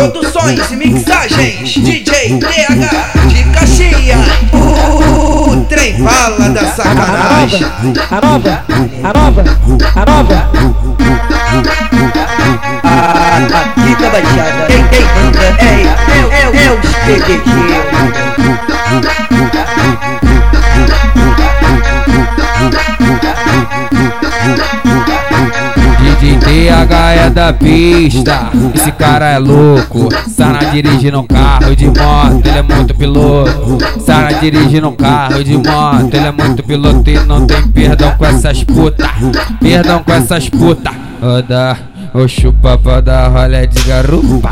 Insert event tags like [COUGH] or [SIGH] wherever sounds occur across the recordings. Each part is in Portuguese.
Produções e mixagens DJ TH de Caxias. O trem fala da sacanagem. A nova, a nova, a nova. Aqui da Baixada, quem quem? Manda é eu, eu, eu, PDG. TH é da pista, esse cara é louco. Sara dirigindo um carro de moto, ele é muito piloto. Sara dirigindo um carro de moto, ele é muito piloto e não tem perdão com essas puta. Perdão com essas puta. Oda, o chupa pra dar rolé de garupa.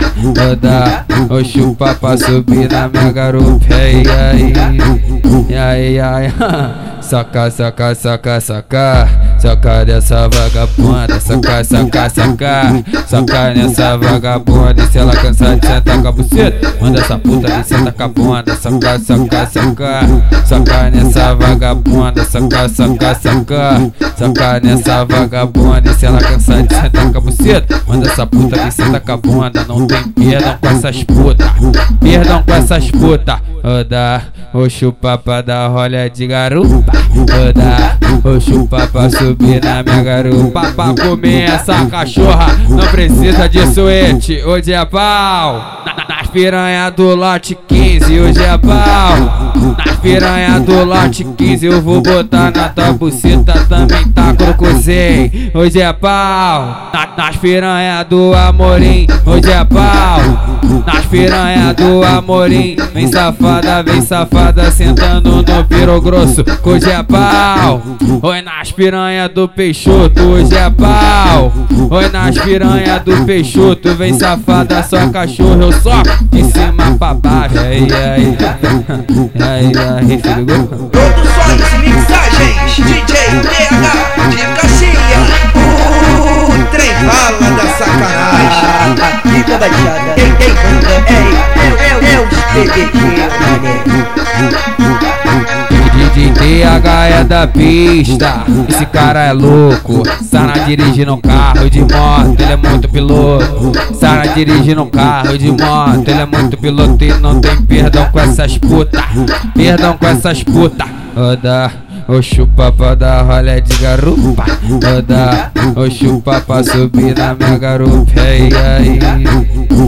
Oda, o chupa pra subir na minha garupa. E aí, e aí, e aí, saca, saca, saca, saca. Saca dessa vagabunda, saca, saca, saca Saca nessa vagabunda, se ela cansar de sentar com a buceta. Manda essa puta de sentar com a bunda, saca, saca, saca Saca nessa vagabunda, saca, saca, saca Saca nessa vagabunda, se ela cansar de sentar com a buceta. Manda essa puta de sentar com a bunda, não tem perdão com essas puta. Perdão com essas puta Oda, o chupa pra dar rolha de garupa. Oda, o chupa pra subir na minha garupa. Pra comer essa cachorra. Não precisa de suete, hoje é pau. Na- na- Nas piranha do lote 15, hoje é pau. Nas piranha do lote 15 Eu vou botar na tua buceta. Também tá crocozei, hoje é pau. Na- Nas piranha do amorim, hoje é pau Nas piranha do amorim Vem safada, vem safada Sentando no piro grosso, hoje é pau Oi nas piranha do Peixoto, hoje é pau Oi nas piranha do Peixoto Vem safada, só cachorro, eu só de cima pra baixo Aí, aí, aí, aí, filho gol. Produções e mixagens DJ TH de Caxias DJ TH é da pista, esse cara é louco. Sara dirigindo um carro de moto, ele é muito piloto. Sara dirigindo um carro de moto, ele é muito piloto e não tem perdão com essas puta. Perdão com essas puta. Oda, o chupa pra dar rolé de garupa. Oda, o chupa pra subir na minha garupa. E aí,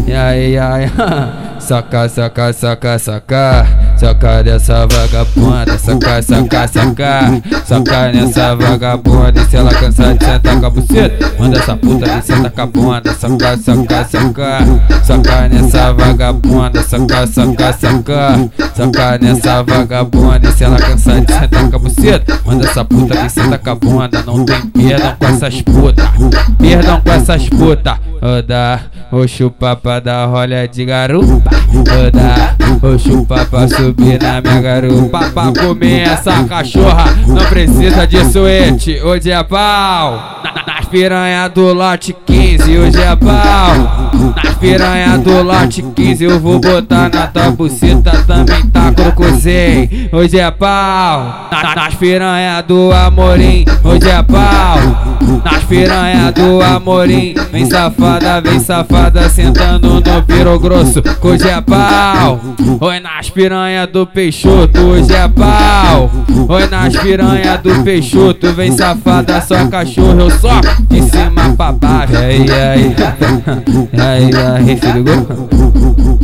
e aí, e aí, [LAUGHS] saca, saca, saca, saca. Saca dessa vagabunda, saca, saca, saca. Saca nessa vagabunda, se ela cansar de sentar com a buceta. Manda essa puta de sentar com a bunda, saca, saca, saca. Saca nessa vagabunda, saca, saca, saca. Saca nessa vagabunda, se ela cansar de sentar com a buceta. Manda essa puta de sentar com a bunda, não tem perdão com essas puta. Perdão com essas puta Oda, o chupa pra dar rolha de garupa. Oda, o chupa pra subir na minha garupa. Pra comer essa cachorra. Não precisa de suete, hoje é pau piranha do lote 15, hoje é pau. Nas piranha do lote 15 Eu vou botar na tua buceta Também tá crocozei, hoje é pau. Na- Nas piranha do amorim, hoje é pau. Nas piranha do amorim Vem safada, vem safada Sentando no piro grosso, hoje é pau. Oi nas piranha do Peixoto, hoje é pau Oi nas piranha do Peixoto Vem safada, só cachorro, eu só de cima pra baixo Aí, aí, aí, aí, filho gol.